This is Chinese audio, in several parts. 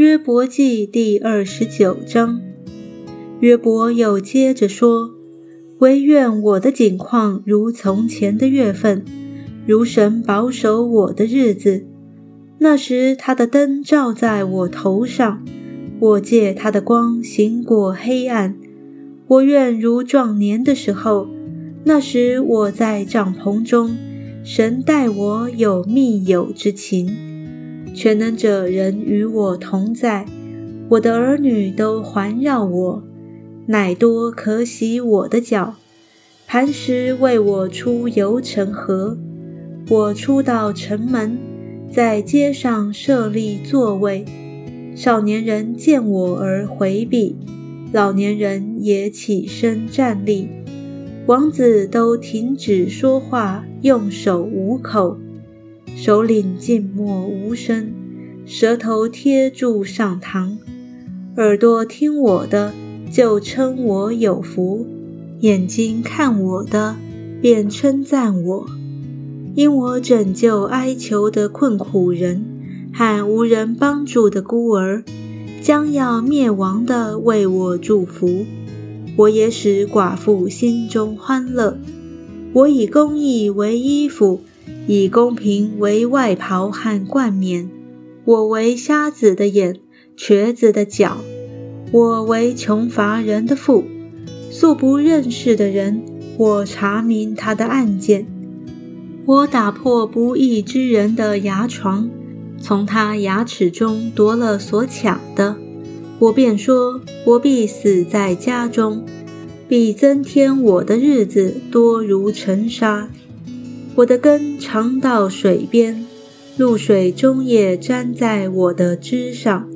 约伯记第二十九章，约伯又接着说：“唯愿我的景况如从前的月份，如神保守我的日子。那时他的灯照在我头上，我借他的光行过黑暗。我愿如壮年的时候，那时我在帐篷中，神待我有密友之情。”全能者人与我同在，我的儿女都环绕我，乃多可洗我的脚，磐石为我出游成河。我出到城门，在街上设立座位，少年人见我而回避，老年人也起身站立，王子都停止说话，用手捂口。首领静默无声，舌头贴住上膛，耳朵听我的就称我有福，眼睛看我的便称赞我，因我拯救哀求的困苦人和无人帮助的孤儿，将要灭亡的为我祝福，我也使寡妇心中欢乐，我以公义为衣服。以公平为外袍和冠冕，我为瞎子的眼，瘸子的脚，我为穷乏人的父，素不认识的人，我查明他的案件，我打破不义之人的牙床，从他牙齿中夺了所抢的，我便说，我必死在家中，必增添我的日子多如尘沙。我的根长到水边，露水中也沾在我的枝上。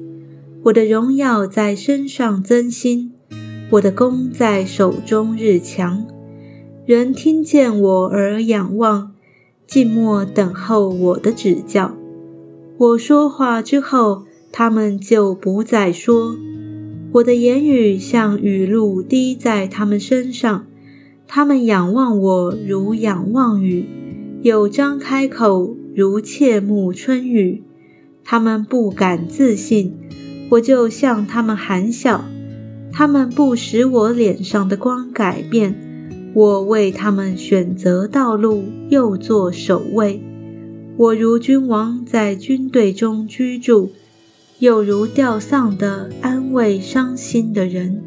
我的荣耀在身上增新，我的弓在手中日强。人听见我而仰望，静默等候我的指教。我说话之后，他们就不再说。我的言语像雨露滴在他们身上，他们仰望我如仰望雨。有张开口如切木春雨，他们不敢自信，我就向他们含笑。他们不使我脸上的光改变，我为他们选择道路，又做守卫。我如君王在军队中居住，又如吊丧的安慰伤心的人。